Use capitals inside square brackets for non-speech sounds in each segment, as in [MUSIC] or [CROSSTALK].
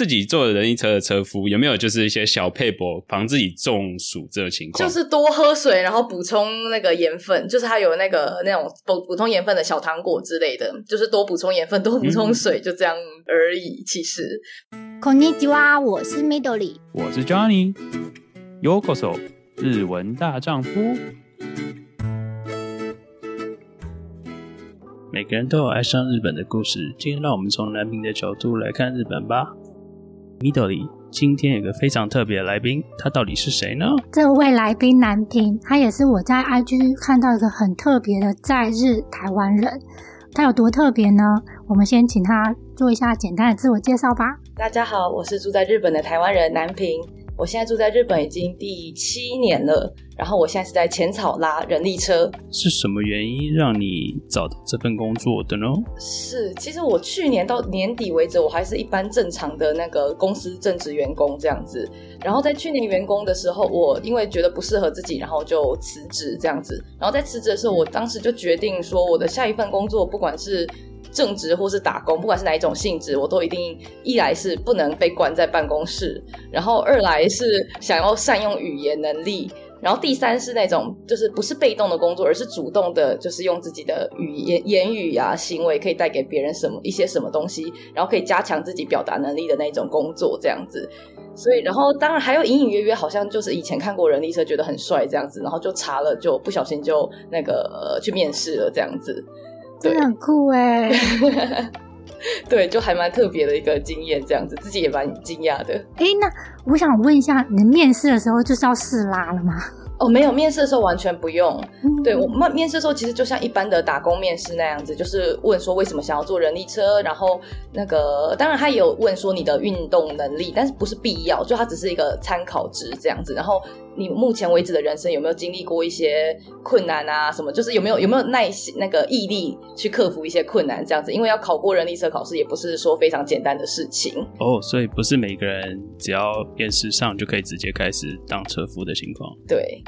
自己坐人力车的车夫有没有就是一些小撇步防自己中暑这个情况？就是多喝水，然后补充那个盐分，就是它有那个那种补补充盐分的小糖果之类的，就是多补充盐分，多补充水，嗯、就这样而已。其实，こんにちは，我是 Midori，我是 Johnny，ようこそ日文大丈夫。每个人都有爱上日本的故事，今天让我们从南平的角度来看日本吧。 Midori，今天有个非常特别的来宾，他到底是谁呢？这位来宾南平，他也是我在 IG 看到一个很特别的在日台湾人。他有多特别呢？我们先请他做一下简单的自我介绍吧。大家好，我是住在日本的台湾人南平。我现在住在日本已经第七年了，然后我现在是在浅草拉人力车。是什么原因让你找到这份工作的呢？是，其实我去年到年底为止，我还是一般正常的那个公司正职员工这样子。然后在去年员工的时候，我因为觉得不适合自己，然后就辞职这样子。然后在辞职的时候，我当时就决定说，我的下一份工作不管是正职或是打工，不管是哪一种性质，我都一定一来是不能被关在办公室，然后二来是想要善用语言能力，然后第三是那种就是不是被动的工作，而是主动的，就是用自己的语言言语呀、啊、行为可以带给别人什么一些什么东西，然后可以加强自己表达能力的那种工作这样子。所以，然后当然还有隐隐约约，好像就是以前看过人力车觉得很帅这样子，然后就查了，就不小心就那个、呃、去面试了这样子。真的很酷哎，[LAUGHS] 对，就还蛮特别的一个经验，这样子自己也蛮惊讶的。哎，那我想问一下，你面试的时候就是要试拉了吗？哦，没有，面试的时候完全不用。嗯、对我面面试的时候，其实就像一般的打工面试那样子，就是问说为什么想要做人力车，然后那个当然他也有问说你的运动能力，但是不是必要，就他只是一个参考值这样子。然后你目前为止的人生有没有经历过一些困难啊？什么就是有没有有没有耐心那个毅力去克服一些困难这样子？因为要考过人力车考试也不是说非常简单的事情哦，所以不是每个人只要面试上就可以直接开始当车夫的情况。对。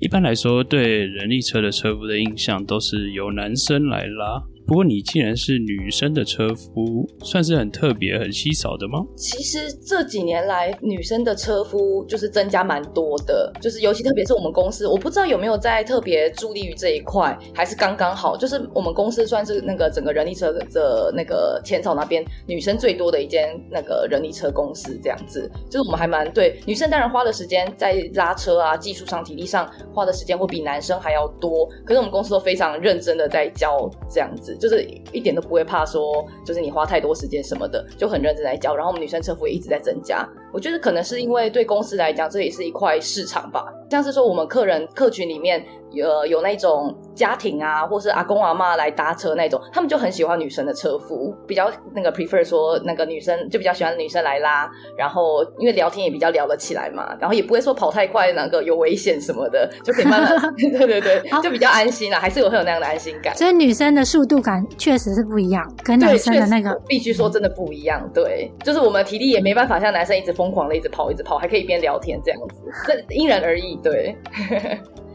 一般来说，对人力车的车夫的印象都是由男生来拉。不过你既然是女生的车夫，算是很特别、很稀少的吗？其实这几年来，女生的车夫就是增加蛮多的，就是尤其特别是我们公司，我不知道有没有在特别助力于这一块，还是刚刚好，就是我们公司算是那个整个人力车的那个浅草那边女生最多的一间那个人力车公司，这样子，就是我们还蛮对女生当然花的时间在拉车啊、技术上、体力上花的时间会比男生还要多，可是我们公司都非常认真的在教这样子。就是一点都不会怕说，就是你花太多时间什么的，就很认真来教。然后我们女生车服也一直在增加。我觉得可能是因为对公司来讲，这也是一块市场吧。像是说我们客人客群里面。呃有那种家庭啊，或是阿公阿妈来搭车那种，他们就很喜欢女生的车夫，比较那个 prefer 说那个女生就比较喜欢女生来拉，然后因为聊天也比较聊得起来嘛，然后也不会说跑太快，那个有危险什么的，就可以慢慢 [LAUGHS] 对对对，就比较安心啦，还是有会有那样的安心感。所以女生的速度感确实是不一样，跟男生的那个必须说真的不一样。对，就是我们体力也没办法像男生一直疯狂的一直跑一直跑，还可以边聊天这样子，这因人而异。对。[LAUGHS]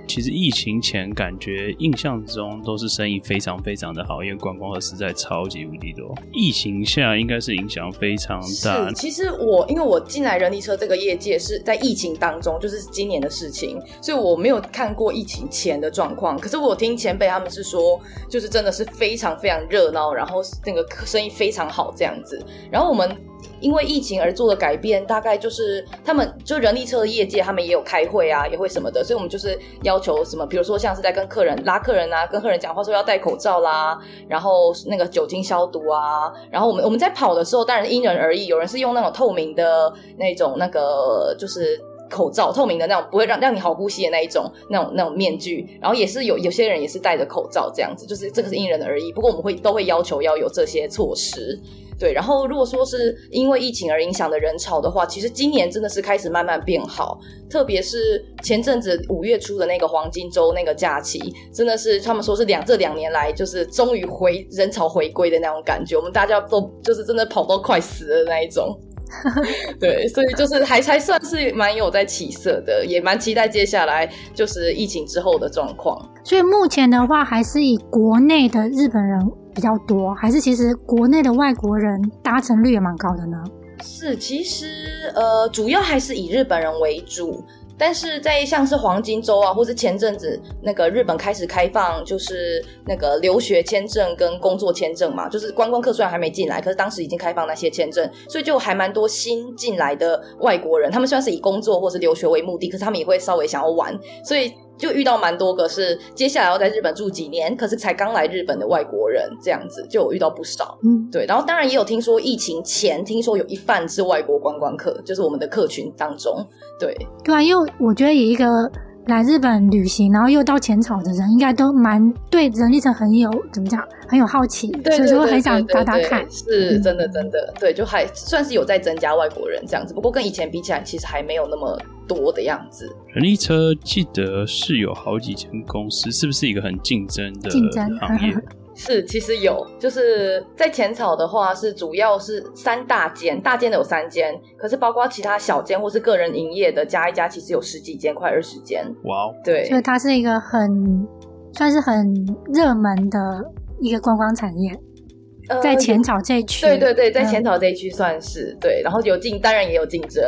其实疫情前感觉印象中都是生意非常非常的好，因为观光客实在超级无敌多。疫情下应该是影响非常大。其实我因为我进来人力车这个业界是在疫情当中，就是今年的事情，所以我没有看过疫情前的状况。可是我听前辈他们是说，就是真的是非常非常热闹，然后那个生意非常好这样子。然后我们。因为疫情而做的改变，大概就是他们就人力车的业界，他们也有开会啊，也会什么的，所以我们就是要求什么，比如说像是在跟客人拉客人啊，跟客人讲话说要戴口罩啦，然后那个酒精消毒啊，然后我们我们在跑的时候，当然因人而异，有人是用那种透明的那种那个就是口罩，透明的那种不会让让你好呼吸的那一种那种那种面具，然后也是有有些人也是戴着口罩这样子，就是这个是因人而异，不过我们会都会要求要有这些措施。对，然后如果说是因为疫情而影响的人潮的话，其实今年真的是开始慢慢变好，特别是前阵子五月初的那个黄金周那个假期，真的是他们说是两这两年来就是终于回人潮回归的那种感觉，我们大家都就是真的跑到快死的那一种。[LAUGHS] 对，所以就是还还算是蛮有在起色的，也蛮期待接下来就是疫情之后的状况。所以目前的话，还是以国内的日本人比较多，还是其实国内的外国人搭乘率也蛮高的呢？是，其实呃，主要还是以日本人为主。但是在像是黄金周啊，或是前阵子那个日本开始开放，就是那个留学签证跟工作签证嘛，就是观光客虽然还没进来，可是当时已经开放那些签证，所以就还蛮多新进来的外国人，他们虽然是以工作或是留学为目的，可是他们也会稍微想要玩，所以。就遇到蛮多个是接下来要在日本住几年，可是才刚来日本的外国人，这样子就有遇到不少。嗯，对，然后当然也有听说疫情前，听说有一半是外国观光客，就是我们的客群当中，对，对啊，因为我觉得以一个。来日本旅行，然后又到浅草的人，应该都蛮对人力车很有怎么讲，很有好奇，对对对对对，所以就会很想打打看。是真的，真的，对，就还算是有在增加外国人这样子。不过跟以前比起来，其实还没有那么多的样子。人力车记得是有好几间公司，是不是一个很竞争的竞争行业？[LAUGHS] 是，其实有，就是在浅草的话，是主要是三大间，大间的有三间，可是包括其他小间或是个人营业的加一加，其实有十几间，快二十间。哇哦，对，所以它是一个很算是很热门的一个观光产业。在浅草这一区，对对对，在浅草这一区算是、嗯、对，然后有竞，当然也有竞争。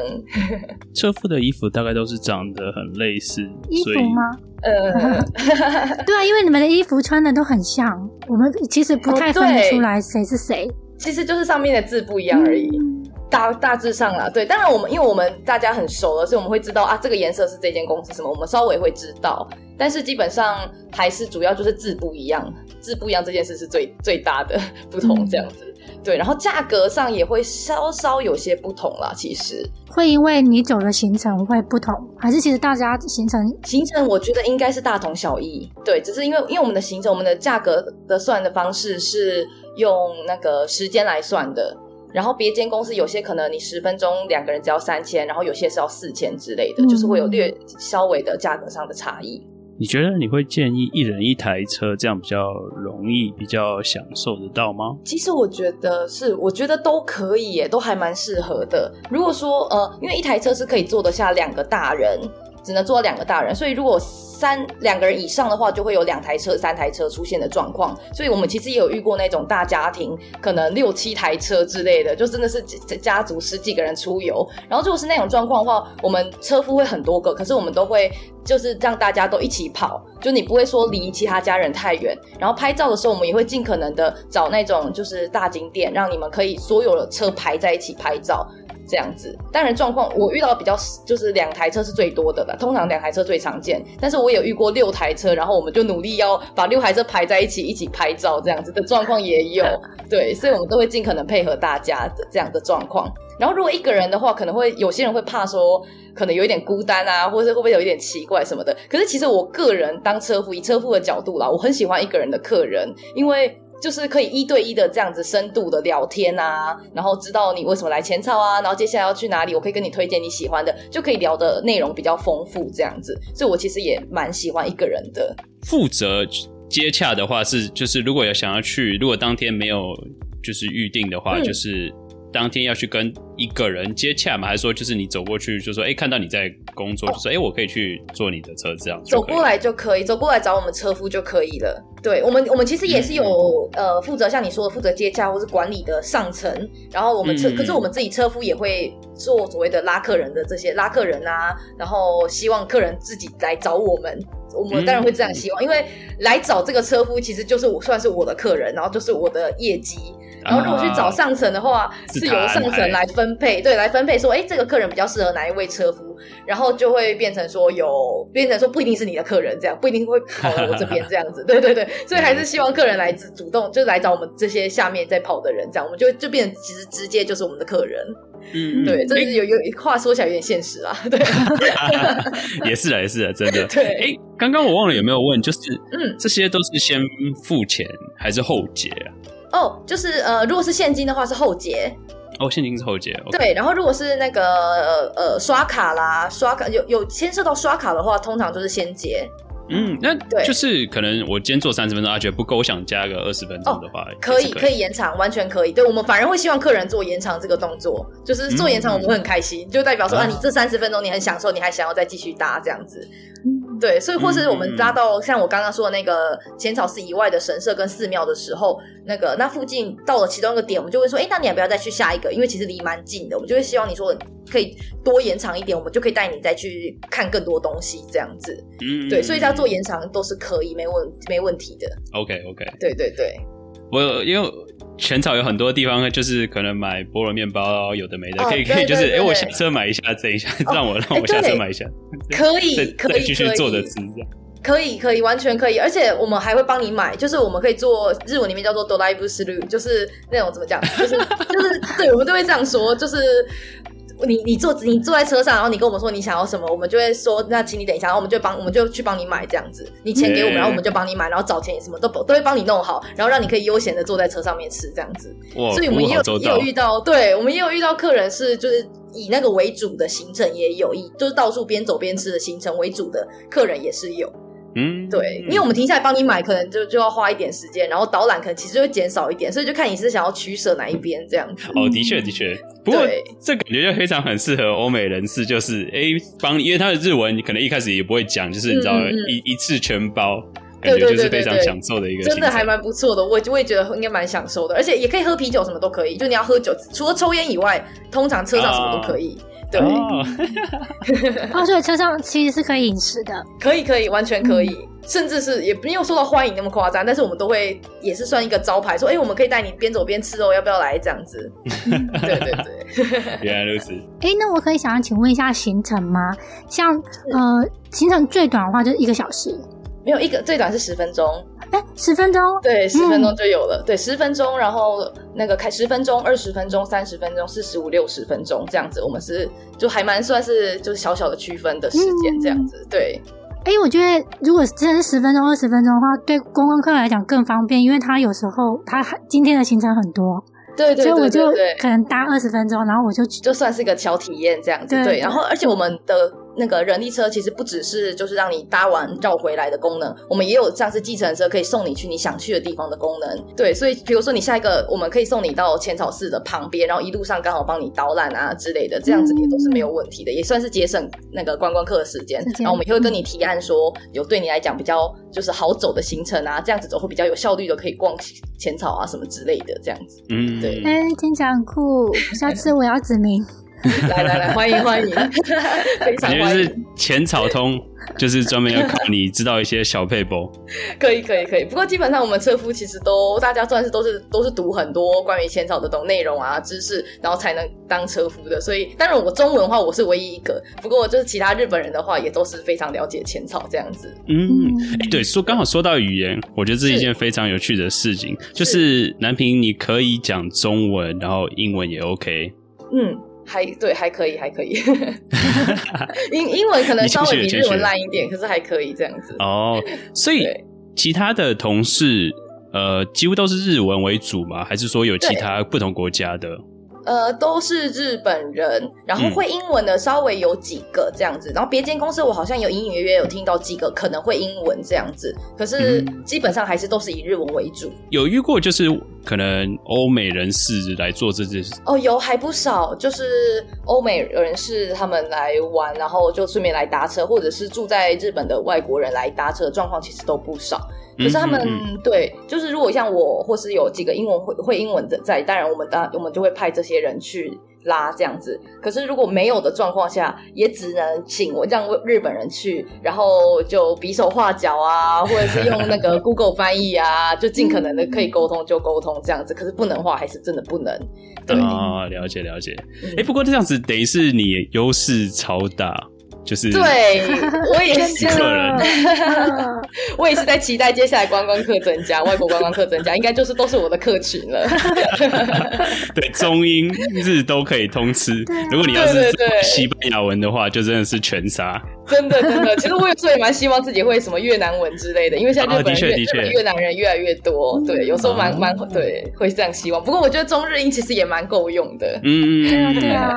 [LAUGHS] 车夫的衣服大概都是长得很类似，衣服吗？呃 [LAUGHS] [LAUGHS] 对啊，因为你们的衣服穿的都很像，我们其实不太分得出来谁是谁，其实就是上面的字不一样而已。嗯大大致上啦，对，当然我们因为我们大家很熟了，所以我们会知道啊，这个颜色是这间公司什么，我们稍微会知道，但是基本上还是主要就是字不一样，字不一样这件事是最 [LAUGHS] 最大的不同，这样子，嗯、对，然后价格上也会稍稍有些不同啦，其实会因为你走的行程会不同，还是其实大家行程行程我觉得应该是大同小异，对，只是因为因为我们的行程，我们的价格的算的方式是用那个时间来算的。然后别间公司有些可能你十分钟两个人只要三千，然后有些是要四千之类的，嗯、就是会有略稍微的价格上的差异。你觉得你会建议一人一台车这样比较容易、比较享受得到吗？其实我觉得是，我觉得都可以耶，都还蛮适合的。如果说呃，因为一台车是可以坐得下两个大人。只能坐两个大人，所以如果三两个人以上的话，就会有两台车、三台车出现的状况。所以我们其实也有遇过那种大家庭，可能六七台车之类的，就真的是家族十几个人出游。然后如果是那种状况的话，我们车夫会很多个，可是我们都会就是让大家都一起跑，就你不会说离其他家人太远。然后拍照的时候，我们也会尽可能的找那种就是大景点，让你们可以所有的车排在一起拍照。这样子，当然状况我遇到比较就是两台车是最多的吧，通常两台车最常见。但是我有遇过六台车，然后我们就努力要把六台车排在一起，一起拍照这样子的状况也有。[LAUGHS] 对，所以我们都会尽可能配合大家的这样的状况。然后如果一个人的话，可能会有些人会怕说，可能有一点孤单啊，或者是会不会有一点奇怪什么的。可是其实我个人当车夫，以车夫的角度啦，我很喜欢一个人的客人，因为。就是可以一对一的这样子深度的聊天啊，然后知道你为什么来前操啊，然后接下来要去哪里，我可以跟你推荐你喜欢的，就可以聊的内容比较丰富这样子。所以我其实也蛮喜欢一个人的。负责接洽的话是，就是如果有想要去，如果当天没有就是预定的话，嗯、就是。当天要去跟一个人接洽吗？还是说就是你走过去就说，哎、欸，看到你在工作，就说，哎、欸，我可以去坐你的车，这样走过来就可以，走过来找我们车夫就可以了。对我们，我们其实也是有、嗯、呃负责像你说的负责接洽或是管理的上层，然后我们车、嗯，可是我们自己车夫也会做所谓的拉客人的这些拉客人啊，然后希望客人自己来找我们，我们当然会这样希望，嗯、因为来找这个车夫其实就是我算是我的客人，然后就是我的业绩。然后如果去找上层的话，是由上层来分配，对，来分配说，哎，这个客人比较适合哪一位车夫，然后就会变成说有，变成说不一定是你的客人，这样不一定会跑到我这边这样子，[LAUGHS] 对对对，所以还是希望客人来主动，就是来找我们这些下面在跑的人，这样我们就就变成其实直接就是我们的客人，嗯，对，这是有有话说起来有点现实啊，对，[LAUGHS] [LAUGHS] 也是啊，也是啊，真的，对，哎，刚刚我忘了有没有问，就是嗯，这些都是先付钱还是后结啊？哦、oh，就是呃，如果是现金的话是后结，哦，现金是后结，okay. 对。然后如果是那个呃呃刷卡啦，刷卡有有牵涉到刷卡的话，通常就是先结。嗯，那对，就是可能我今天做三十分钟，啊觉得不够，我想加个二十分钟的话，可、oh, 以可以延长，完全可以。对，我们反而会希望客人做延长这个动作，就是做延长我们会很开心，嗯、就代表说、嗯、啊，你这三十分钟你很享受，你还想要再继续搭这样子。对，所以或是我们拉到像我刚刚说的那个浅草寺以外的神社跟寺庙的时候，那个那附近到了其中一个点，我们就会说，哎，那你要不要再去下一个？因为其实离蛮近的，我们就会希望你说可以多延长一点，我们就可以带你再去看更多东西，这样子。嗯，对，所以要做延长都是可以，没问没问题的。OK OK，对对对，我因为。浅草有很多地方，就是可能买菠萝面包，有的没的，可以可以，就是哎，我下车买一下，这一下[LAUGHS] 让我让我下车买一下，可以可以继续坐着吃这样，可以可以完全可以，而且我们还会帮你买，就是我们可以做日文里面叫做ドライブスルー，就是那种怎么讲，就是就是对，我们都会这样说，就是。 你你坐你坐在车上，然后你跟我们说你想要什么，我们就会说那请你等一下，然后我们就帮我们就去帮你买这样子。你钱给我们，然后我们就帮你买，然后找钱也什么都都会帮你弄好，然后让你可以悠闲的坐在车上面吃这样子。所以我们也有也有遇到，对我们也有遇到客人是就是以那个为主的行程也有，以就是到处边走边吃的行程为主的客人也是有。嗯，对，因为我们停下来帮你买，可能就就要花一点时间，然后导览可能其实就会减少一点，所以就看你是想要取舍哪一边这样子。哦，的确的确，不过对。这感觉就非常很适合欧美人士，就是哎帮你，因为他的日文你可能一开始也不会讲，就是你知道、嗯、一一次全包，感觉就是非常享受的一个，真的还蛮不错的，我我也觉得应该蛮享受的，而且也可以喝啤酒，什么都可以，就你要喝酒，除了抽烟以外，通常车上什么都可以。啊对，[LAUGHS] 哦，所以车上其实是可以饮食的，可以可以，完全可以，嗯、甚至是也没有受到欢迎那么夸张，但是我们都会也是算一个招牌，说，哎、欸，我们可以带你边走边吃哦，要不要来这样子？[LAUGHS] 对对对，原来如此。哎、欸，那我可以想要请问一下行程吗？像呃，行程最短的话就是一个小时，没有一个最短是十分钟。哎，十分钟，对，十分钟就有了。嗯、对，十分钟，然后那个开十分钟、二十分钟、三十分钟、四十五、六十分钟这样子，我们是就还蛮算是就是小小的区分的时间这样子。嗯、对，哎，我觉得如果真的是十分钟、二十分钟的话，对观光客来讲更方便，因为他有时候他今天的行程很多，对对对，对，所以我就可能搭二十分钟，然后我就就算是个小体验这样子。对，然后而且我们的。那个人力车其实不只是就是让你搭完绕回来的功能，我们也有像是计程车可以送你去你想去的地方的功能。对，所以比如说你下一个，我们可以送你到浅草寺的旁边，然后一路上刚好帮你导览啊之类的，这样子也都是没有问题的，嗯、也算是节省那个观光客的时间。是然后我们也会跟你提案说，有对你来讲比较就是好走的行程啊，这样子走会比较有效率的，可以逛浅草啊什么之类的，这样子。嗯，对。哎，听起来很酷，下次我要指名。[LAUGHS] 来来来，欢迎欢迎，[LAUGHS] 非常欢迎。因为是浅草通，就是专门要考你知道一些小撇步。[LAUGHS] 可以可以可以，不过基本上我们车夫其实都大家算是都是都是读很多关于浅草的懂内容啊知识，然后才能当车夫的。所以当然我中文的话我是唯一一个，不过就是其他日本人的话也都是非常了解浅草这样子。嗯，哎、欸、对，说刚好说到语言，我觉得这是一件非常有趣的事情，是就是南平你可以讲中文，然后英文也 OK。嗯。还对，还可以，还可以。英英文可能稍微比日文烂一点，可是还可以这样子。哦，所以其他的同事，呃，几乎都是日文为主吗？还是说有其他不同国家的？呃，都是日本人，然后会英文的稍微有几个这样子，嗯、然后别间公司我好像有隐隐约约有听到几个可能会英文这样子，可是基本上还是都是以日文为主。有遇过就是可能欧美人士来做这件事？哦，有还不少，就是欧美人士他们来玩，然后就顺便来搭车，或者是住在日本的外国人来搭车，状况其实都不少。可是他们、嗯嗯、对，就是如果像我或是有几个英文会会英文的在，当然我们当我们就会派这些人去拉这样子。可是如果没有的状况下，也只能请我让日本人去，然后就比手画脚啊，或者是用那个 [LAUGHS] Google 翻译啊，就尽可能的可以沟通就沟通这样子。可是不能话还是真的不能。对哦，了解了解。哎、嗯，不过这样子等于是你优势超大。就是对，我也是，[LAUGHS] [LAUGHS] 我也是在期待接下来观光客增加，外国观光客增加，应该就是都是我的客群了。[LAUGHS] 对，中英日都可以通吃。如果你要是西班牙文的话，就真的是全杀。[LAUGHS] 真的真的，其实我有时候也蛮希望自己会什么越南文之类的，因为现在日本人、越、啊越南人越来越多。对，有时候蛮蛮、哦、对，会这样希望。不过我觉得中日英其实也蛮够用的。嗯，对啊，对啊。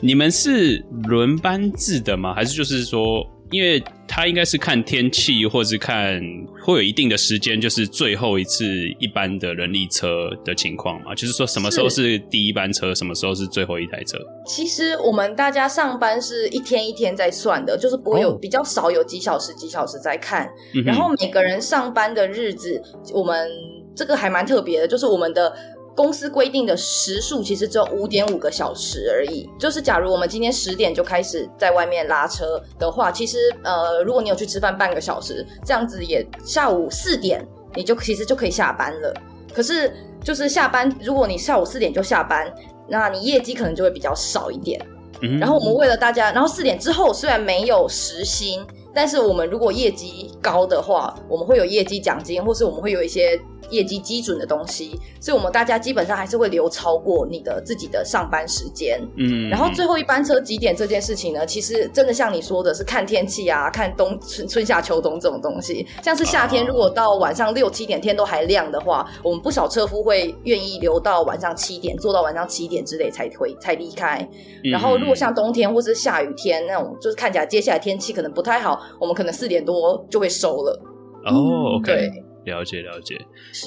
你们是轮班制的吗？还是就是说因为他应该是看天气，或是看会有一定的时间，就是最后一次一班的人力车的情况嘛。就是说什么时候是第一班车，什么时候是最后一台车。其实我们大家上班是一天一天在算的，就是不会有比较少有几小时几小时在看。然后每个人上班的日子，我们这个还蛮特别的，就是我们的。公司规定的时数其实只有五点五个小时而已。就是假如我们今天十点就开始在外面拉车的话，其实呃，如果你有去吃饭半个小时，这样子也下午四点你就其实就可以下班了。可是就是下班，如果你下午四点就下班，那你业绩可能就会比较少一点。嗯。然后我们为了大家，然后四点之后虽然没有时薪，但是我们如果业绩高的话，我们会有业绩奖金，或是我们会有一些。业绩基准的东西，所以我们大家基本上还是会留超过你的自己的上班时间。嗯，然后最后一班车几点这件事情呢？其实真的像你说的是看天气啊，看冬春春夏秋冬这种东西。像是夏天，如果到晚上六七点天都还亮的话，我们不少车夫会愿意留到晚上七点，做到晚上七点之类才回才离开。然后如果像冬天或是下雨天那种，就是看起来接下来天气可能不太好，我们可能四点多就会收了。哦，OK。对。了解了解，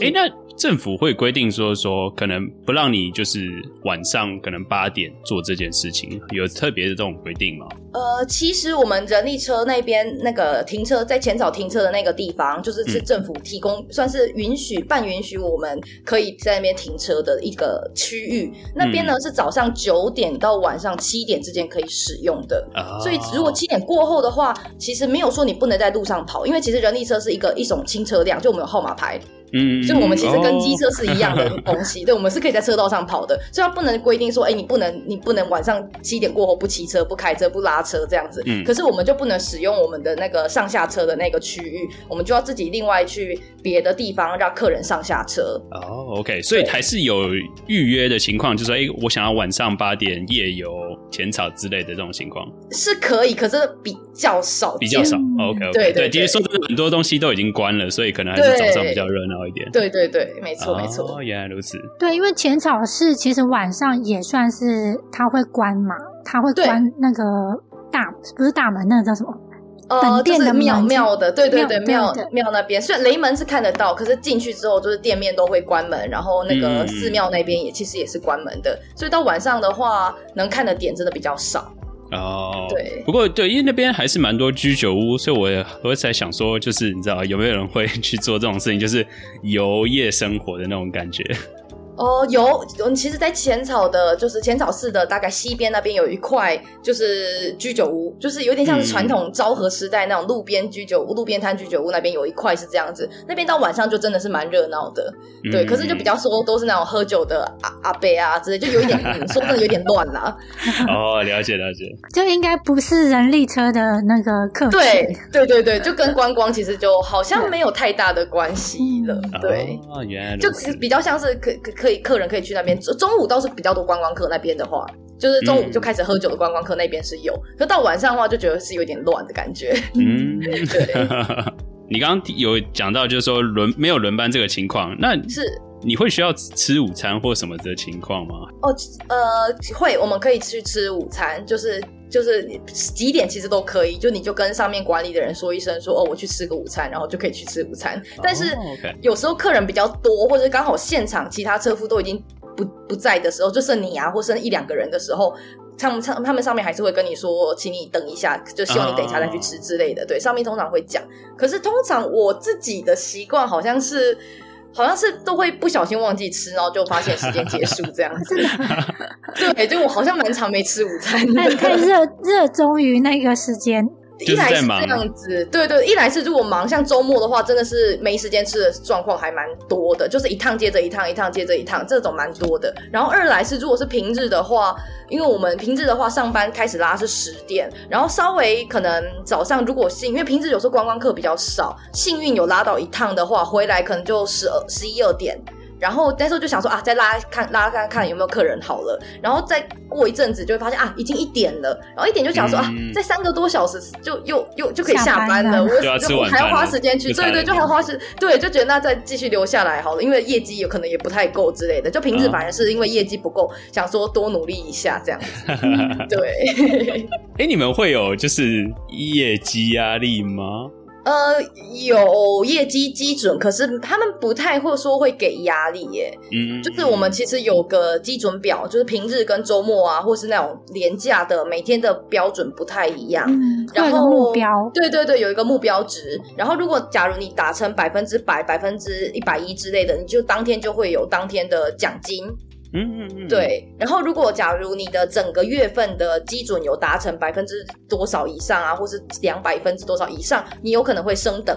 哎，那政府会规定说说，可能不让你就是晚上可能八点做这件事情，有特别的这种规定吗？呃，其实我们人力车那边那个停车在浅草停车的那个地方，就是是政府提供，嗯、算是允许半允许我们可以在那边停车的一个区域。那边呢、嗯、是早上九点到晚上七点之间可以使用的，哦、所以如果七点过后的话，其实没有说你不能在路上跑，因为其实人力车是一个一种轻车辆，就我们有号码牌。嗯，所以我们其实跟机车是一样的 [LAUGHS] 东西，哦、对，我们是可以在车道上跑的，所以它不能规定说，哎，你不能，你不能晚上七点过后不骑车、不开车、不拉车这样子。嗯，可是我们就不能使用我们的那个上下车的那个区域，我们就要自己另外去别的地方让客人上下车。哦，OK，所以还是有预约的情况，就是说，哎，我想要晚上八点夜游浅草之类的这种情况是可以，可是比较少，比较少。OK，, okay 对对对，其实说真的，很多东西都已经关了，所以可能还是早上比较热闹。一点，对对对，没错、哦、没错，原来如此。对，因为浅草寺其实晚上也算是它会关嘛，它会关那个大不是大门，那个叫什么？呃，本店的庙庙的，对对对，庙庙那边，虽然雷门是看得到，可是进去之后就是店面都会关门，然后那个寺庙那边也、嗯、其实也是关门的，所以到晚上的话，能看的点真的比较少。哦，对，不过对，因为那边还是蛮多居酒屋，所以我也我才想说，就是你知道有没有人会去做这种事情，就是游夜生活的那种感觉。哦，有，其实，在浅草的，就是浅草寺的大概西边那边有一块，就是居酒屋，就是有点像是传统昭和时代那种路边居酒屋、路边摊居酒屋那边有一块是这样子。那边到晚上就真的是蛮热闹的，对。嗯、可是就比较说都是那种喝酒的阿阿伯啊之类，就有一点说真的有点乱啦。[LAUGHS] 哦，了解了解，就应该不是人力车的那个客对对对对，就跟观光其实就好像没有太大的关系了。对，哦，原来就比较像是可可可。可以，客人可以去那边。中午倒是比较多观光客那边的话，就是中午就开始喝酒的观光客那边是有。可、嗯、到晚上的话，就觉得是有点乱的感觉。嗯，[LAUGHS] 对。[LAUGHS] 你刚刚有讲到，就是说轮没有轮班这个情况，那是你会需要吃午餐或什么的情况吗？哦，呃，会，我们可以去吃午餐，就是。就是几点其实都可以，就你就跟上面管理的人说一声，说哦，我去吃个午餐，然后就可以去吃午餐。但是有时候客人比较多，或者刚好现场其他车夫都已经不不在的时候，就剩你啊，或剩一两个人的时候，他们他们上面还是会跟你说，请你等一下，就希望你等一下再去吃之类的。对，上面通常会讲。可是通常我自己的习惯好像是。好像是都会不小心忘记吃，然后就发现时间结束这样子。[LAUGHS] [LAUGHS] 对，就我好像蛮长没吃午餐的。太热热衷于那个时间。一来是这样子，对对，一来是如果忙，像周末的话，真的是没时间吃的状况还蛮多的，就是一趟接着一趟，一趟接着一趟，这种蛮多的。然后二来是如果是平日的话，因为我们平日的话上班开始拉是十点，然后稍微可能早上如果幸，因为平日有时候观光客比较少，幸运有拉到一趟的话，回来可能就十二十一二点。然后那时候就想说啊，再拉看拉看看有没有客人好了，然后再过一阵子就会发现啊，已经一点了，然后一点就想说、嗯、啊，再三个多小时就又又就可以下班了，班。我就还要花时间去，对对，就还要花时，对，就觉得那再继续留下来好了，因为业绩有可能也不太够之类的，就平时反而是因为业绩不够，想说多努力一下这样子，[LAUGHS] 对。哎、欸，你们会有就是业绩压力吗？呃，有业绩基准，可是他们不太会说会给压力耶。嗯，就是我们其实有个基准表，就是平日跟周末啊，或是那种廉价的每天的标准不太一样。嗯，然后目标，对对对，有一个目标值。然后如果假如你达成百分之百、百分之一百一之类的，你就当天就会有当天的奖金。嗯嗯嗯，对。然后，如果假如你的整个月份的基准有达成百分之多少以上啊，或是两百分之多少以上，你有可能会升等。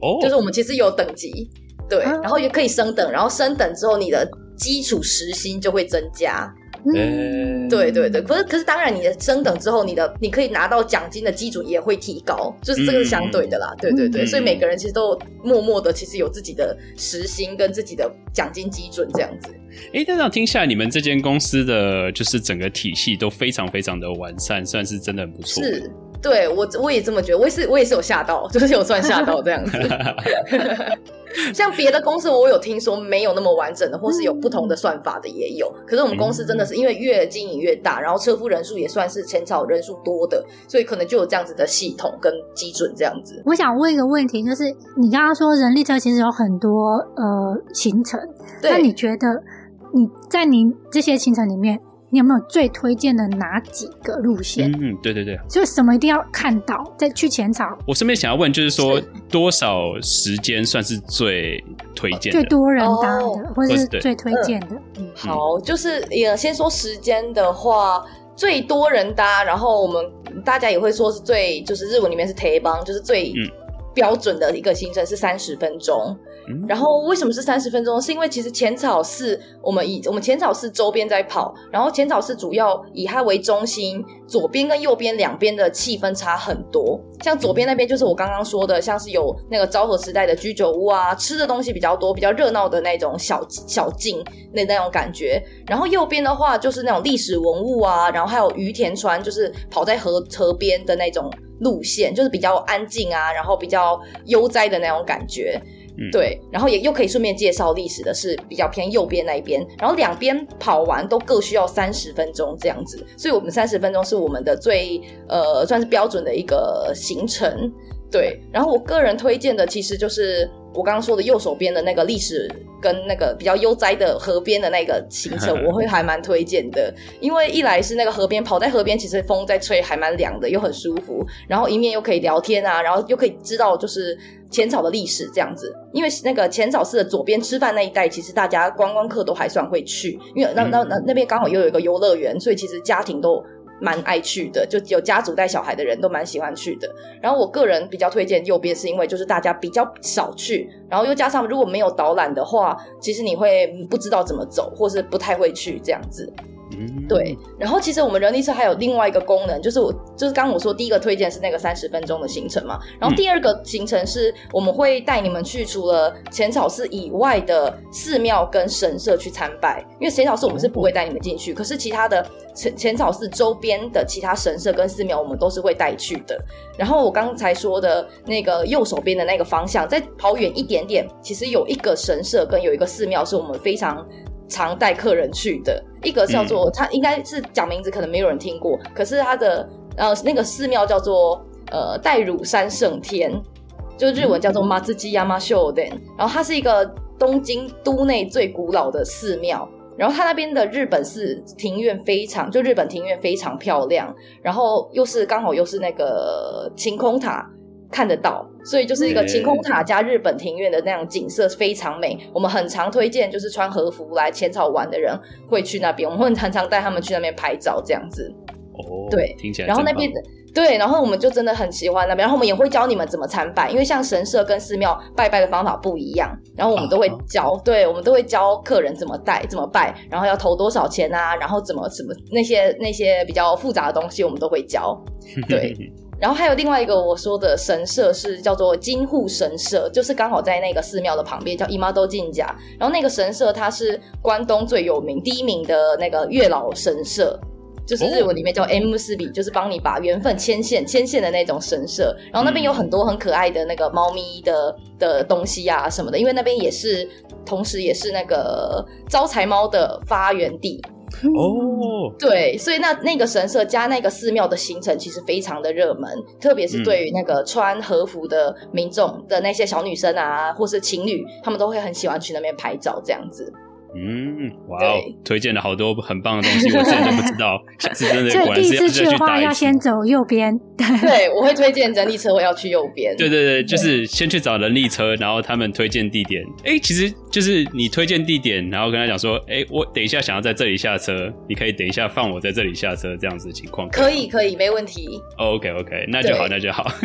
哦，就是我们其实有等级，对，然后也可以升等，然后升等之后，你的基础时薪就会增加。嗯，对对对，可是可是当然，你的升等之后，你的你可以拿到奖金的基准也会提高，就是这个是相对的啦。嗯、对对对，所以每个人其实都默默的，其实有自己的时薪跟自己的奖金基准这样子。哎，这样听下来，你们这间公司的就是整个体系都非常非常的完善，算是真的很不错。是，对我我也这么觉得，我也是我也是有吓到，就是有算吓到这样子。[LAUGHS] 像别的公司，我有听说没有那么完整的，或是有不同的算法的也有。可是我们公司真的是因为越经营越大，然后车夫人数也算是前草人数多的，所以可能就有这样子的系统跟基准这样子。我想问一个问题，就是你刚刚说人力车其实有很多呃行程，那你觉得你在你这些行程里面？你有没有最推荐的哪几个路线？嗯，对对对，就什么一定要看到再去浅草。我顺便想要问，就是说是多少时间算是最推荐？最多人搭的，哦、或者是最推荐的？嗯，好，就是也先说时间的话，最多人搭，然后我们大家也会说是最，就是日文里面是 t a 帮，就是最标准的一个行程是三十分钟。然后为什么是三十分钟？是因为其实浅草寺我们以我们浅草寺周边在跑，然后浅草寺主要以它为中心，左边跟右边两边的气氛差很多。像左边那边就是我刚刚说的，像是有那个昭和时代的居酒屋啊，吃的东西比较多，比较热闹的那种小小径那那种感觉。然后右边的话就是那种历史文物啊，然后还有鱼田川，就是跑在河河边的那种路线，就是比较安静啊，然后比较悠哉的那种感觉。嗯、对，然后也又可以顺便介绍历史的是比较偏右边那一边，然后两边跑完都各需要三十分钟这样子，所以我们三十分钟是我们的最呃算是标准的一个行程。对，然后我个人推荐的其实就是我刚刚说的右手边的那个历史跟那个比较悠哉的河边的那个行程，[LAUGHS] 我会还蛮推荐的，因为一来是那个河边跑在河边，其实风在吹还蛮凉的，又很舒服，然后一面又可以聊天啊，然后又可以知道就是。浅草的历史这样子，因为那个浅草寺的左边吃饭那一带，其实大家观光客都还算会去，因为那那那那边刚好又有一个游乐园，所以其实家庭都蛮爱去的，就有家族带小孩的人都蛮喜欢去的。然后我个人比较推荐右边，是因为就是大家比较少去，然后又加上如果没有导览的话，其实你会不知道怎么走，或是不太会去这样子。对，然后其实我们人力车还有另外一个功能，就是我就是刚刚我说第一个推荐是那个三十分钟的行程嘛，然后第二个行程是我们会带你们去除了浅草寺以外的寺庙跟神社去参拜，因为浅草寺我们是不会带你们进去，可是其他的浅浅草寺周边的其他神社跟寺庙我们都是会带去的。然后我刚才说的那个右手边的那个方向，再跑远一点点，其实有一个神社跟有一个寺庙是我们非常。常带客人去的一个叫做，他应该是讲名字，可能没有人听过。可是他的呃那个寺庙叫做呃代乳山圣天，就日文叫做 Matsujiyama Shoden。然后它是一个东京都内最古老的寺庙。然后它那边的日本式庭院非常，就日本庭院非常漂亮。然后又是刚好又是那个晴空塔。看得到，所以就是一个晴空塔加日本庭院的那样景色非常美。我们很常推荐，就是穿和服来浅草玩的人会去那边，我们会常常带他们去那边拍照这样子。哦，对，听起来。然后那边对，然后我们就真的很喜欢那边，然后我们也会教你们怎么参拜，因为像神社跟寺庙拜拜的方法不一样，然后我们都会教，哦、对，我们都会教客人怎么拜、怎么拜，然后要投多少钱啊，然后怎么怎么那些那些比较复杂的东西，我们都会教。对。[LAUGHS] 然后还有另外一个我说的神社是叫做金户神社，就是刚好在那个寺庙的旁边，叫伊妈都进家。然后那个神社它是关东最有名、第一名的那个月老神社，就是日文里面叫 M 四比，就是帮你把缘分牵线、牵线的那种神社。然后那边有很多很可爱的那个猫咪的的东西啊什么的，因为那边也是，同时也是那个招财猫的发源地。哦，对，所以那那个神社加那个寺庙的行程其实非常的热门，特别是对于那个穿和服的民众的那些小女生啊，或是情侣，他们都会很喜欢去那边拍照这样子。嗯，哇哦，推荐了好多很棒的东西，我之前都不知道。[LAUGHS] 下次真的果然是要去的话，要先走右边。[LAUGHS] 对，我会推荐人力车，我要去右边。对对对，就是先去找人力车，然后他们推荐地点。哎，其实就是你推荐地点，然后跟他讲说，哎，我等一下想要在这里下车，你可以等一下放我在这里下车，这样子的情况。可以可以，没问题。OK OK，那就好，那就好。[LAUGHS]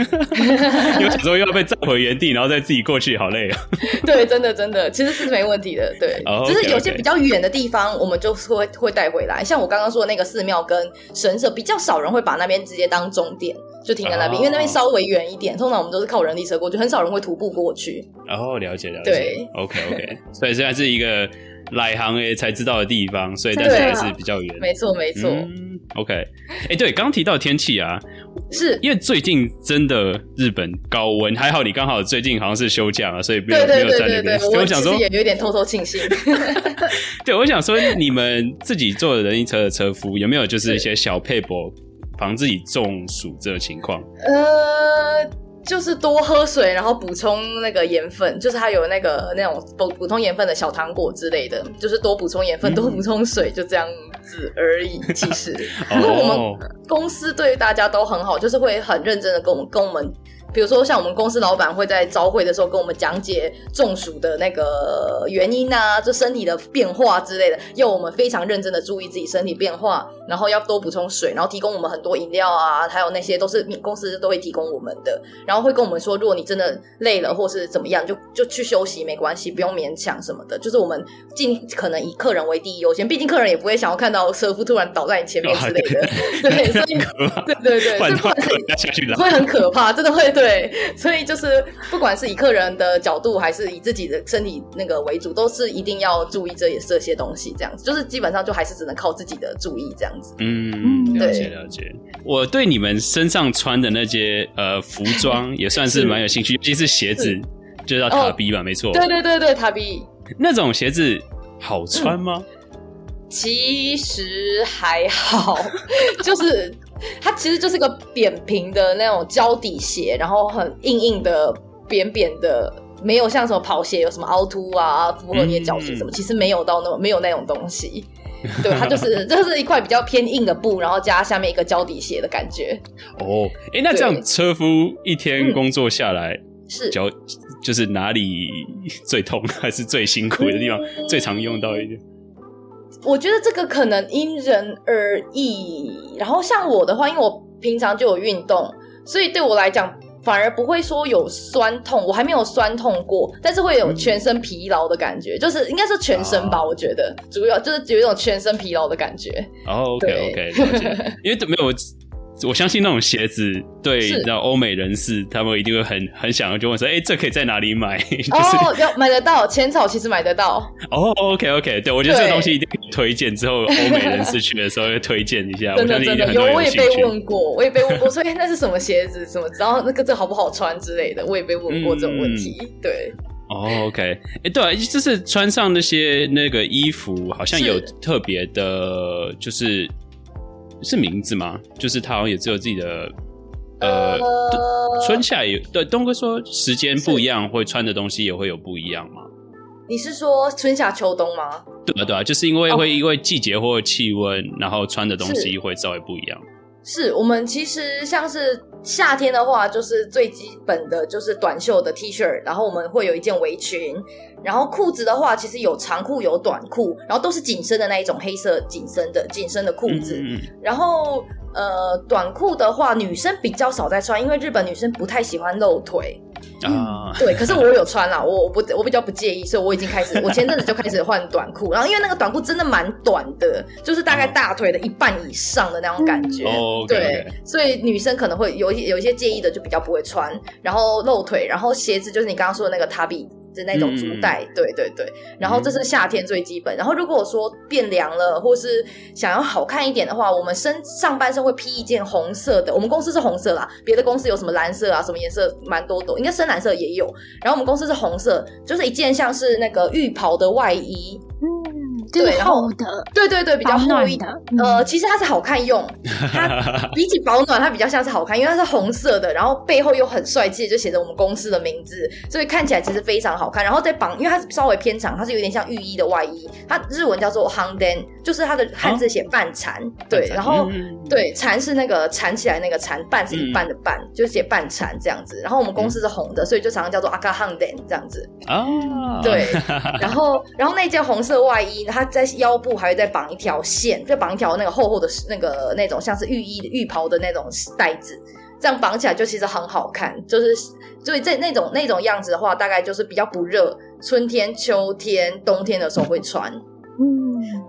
因为有时候又要被载回原地，然后再自己过去，好累啊。对，真的真的，其实是没问题的。对，只是有。有些比较远的地方，我们就会会带回来。像我刚刚说的那个寺庙跟神社，比较少人会把那边直接当终点，就停在那边，哦、因为那边稍微远一点。通常我们都是靠人力车过去，很少人会徒步过去。哦，了解了解。对，OK OK。所以现在是一个来行诶才知道的地方，所以但是还是比较远。没错没错。嗯、OK，哎、欸，对，刚提到天气啊。是因为最近真的日本高温，还好你刚好最近好像是休假嘛，所以没有没有在那边。我想说也有点偷偷庆幸。[LAUGHS] 对，我想说你们自己坐的人力车的车夫有没有就是一些小配博，防自己中暑这个情况？呃。就是多喝水，然后补充那个盐分，就是它有那个那种补补充盐分的小糖果之类的，就是多补充盐分，嗯、多补充水，就这样子而已。其实，不 [LAUGHS] 过 [LAUGHS] 我们公司对大家都很好，就是会很认真的跟我们跟我们。比如说，像我们公司老板会在朝会的时候跟我们讲解中暑的那个原因啊，就身体的变化之类的，要我们非常认真的注意自己身体变化，然后要多补充水，然后提供我们很多饮料啊，还有那些都是公司都会提供我们的，然后会跟我们说，如果你真的累了或是怎么样，就就去休息没关系，不用勉强什么的，就是我们尽可能以客人为第一优先，毕竟客人也不会想要看到车夫突然倒在你前面之类的，[LAUGHS] 哦、对，所以对对对，[LAUGHS] 会会很可怕，真的会。对，所以就是不管是以客人的角度，还是以自己的身体那个为主，都是一定要注意这这些东西。这样子，就是基本上就还是只能靠自己的注意这样子。嗯，了解了解。我对你们身上穿的那些呃服装也算是蛮有兴趣，尤其是鞋子，就叫塔比吧，哦、没错。对对对对，塔比。那种鞋子好穿吗？嗯其实还好，[LAUGHS] 就是 [LAUGHS] 它其实就是个扁平的那种胶底鞋，然后很硬硬的、扁扁的，没有像什么跑鞋有什么凹凸啊，符合你的脚型什么，嗯、其实没有到那么没有那种东西。[LAUGHS] 对，它就是就是一块比较偏硬的布，然后加下面一个胶底鞋的感觉。哦，哎，那这样车夫一天工作下来，嗯、是脚就是哪里最痛，还是最辛苦的地方，嗯、最常用到一点？我觉得这个可能因人而异。然后像我的话，因为我平常就有运动，所以对我来讲反而不会说有酸痛。我还没有酸痛过，但是会有全身疲劳的感觉，嗯、就是应该是全身吧。Oh. 我觉得主要就是有一种全身疲劳的感觉。哦、oh,，OK OK，因为没有。我相信那种鞋子，对，你知道欧美人士，他们一定会很很想要，就问说，哎、欸，这可以在哪里买？[LAUGHS] 就是、哦，要买得到，浅草其实买得到。哦，OK OK，对，我觉得这个东西一定 [LAUGHS] 推荐，之后欧美人士去的时候会推荐一下。真的真的有，我也被问过，[LAUGHS] 我也被问过，说，哎，那是什么鞋子？什么？然后那个这好不好穿之类的，[LAUGHS] 我也被问过这种问题。嗯、对。哦，OK，哎、欸，对，就是穿上那些那个衣服，好像有特别的，就是。是名字吗？就是他好像也只有自己的，呃，呃春夏也对。东哥说时间不一样，会穿的东西也会有不一样吗？你是说春夏秋冬吗？对啊，对啊，就是因为会因为季节或气温，然后穿的东西会稍微不一样。是我们其实像是夏天的话，就是最基本的就是短袖的 T 恤，然后我们会有一件围裙，然后裤子的话，其实有长裤有短裤，然后都是紧身的那一种黑色紧身的紧身的裤子。嗯嗯嗯，然后呃，短裤的话，女生比较少在穿，因为日本女生不太喜欢露腿。啊、嗯，对，可是我有穿啦，我不我比较不介意，所以我已经开始，[LAUGHS] 我前阵子就开始换短裤，然后因为那个短裤真的蛮短的，就是大概大腿的一半以上的那种感觉，哦、对，okay, okay. 所以女生可能会有一有一些介意的，就比较不会穿，然后露腿，然后鞋子就是你刚刚说的那个塔比。是那种竹袋，嗯、对对对，然后这是夏天最基本。嗯、然后如果说变凉了，或是想要好看一点的话，我们身上半身会披一件红色的。我们公司是红色啦，别的公司有什么蓝色啊，什么颜色蛮多的，应该深蓝色也有。然后我们公司是红色，就是一件像是那个浴袍的外衣。对，厚的，对对对，比较厚一点。呃，其实它是好看用，[LAUGHS] 它比起保暖，它比较像是好看，因为它是红色的，然后背后又很帅气，就写着我们公司的名字，所以看起来其实非常好看。然后再绑，因为它是稍微偏长，它是有点像浴衣的外衣，它日文叫做 handen，就是它的汉字写半缠，对，然后对，缠是那个缠起来那个缠，半是一半的半，就写半缠这样子。然后我们公司是红的，所以就常常叫做 aka handen 这样子。哦，对，[LAUGHS] 然后然后那件红色外衣，它在腰部还会再绑一条线，再绑一条那个厚厚的那个那种像是浴衣浴袍的那种带子，这样绑起来就其实很好看。就是所以这那种那种样子的话，大概就是比较不热，春天、秋天、冬天的时候会穿。嗯，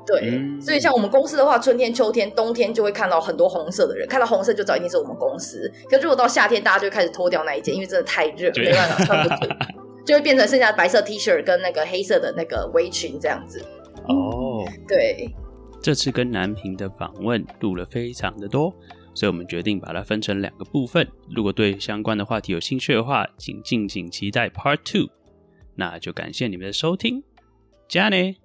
对。所以像我们公司的话，春天、秋天、冬天就会看到很多红色的人，看到红色就知道一定是我们公司。可是如果到夏天，大家就开始脱掉那一件，因为真的太热，没办法穿不住，就会变成剩下白色 T 恤跟那个黑色的那个围裙这样子。哦，对，这次跟南平的访问录了非常的多，所以我们决定把它分成两个部分。如果对相关的话题有兴趣的话，请敬请期待 Part Two。那就感谢你们的收听，加呢。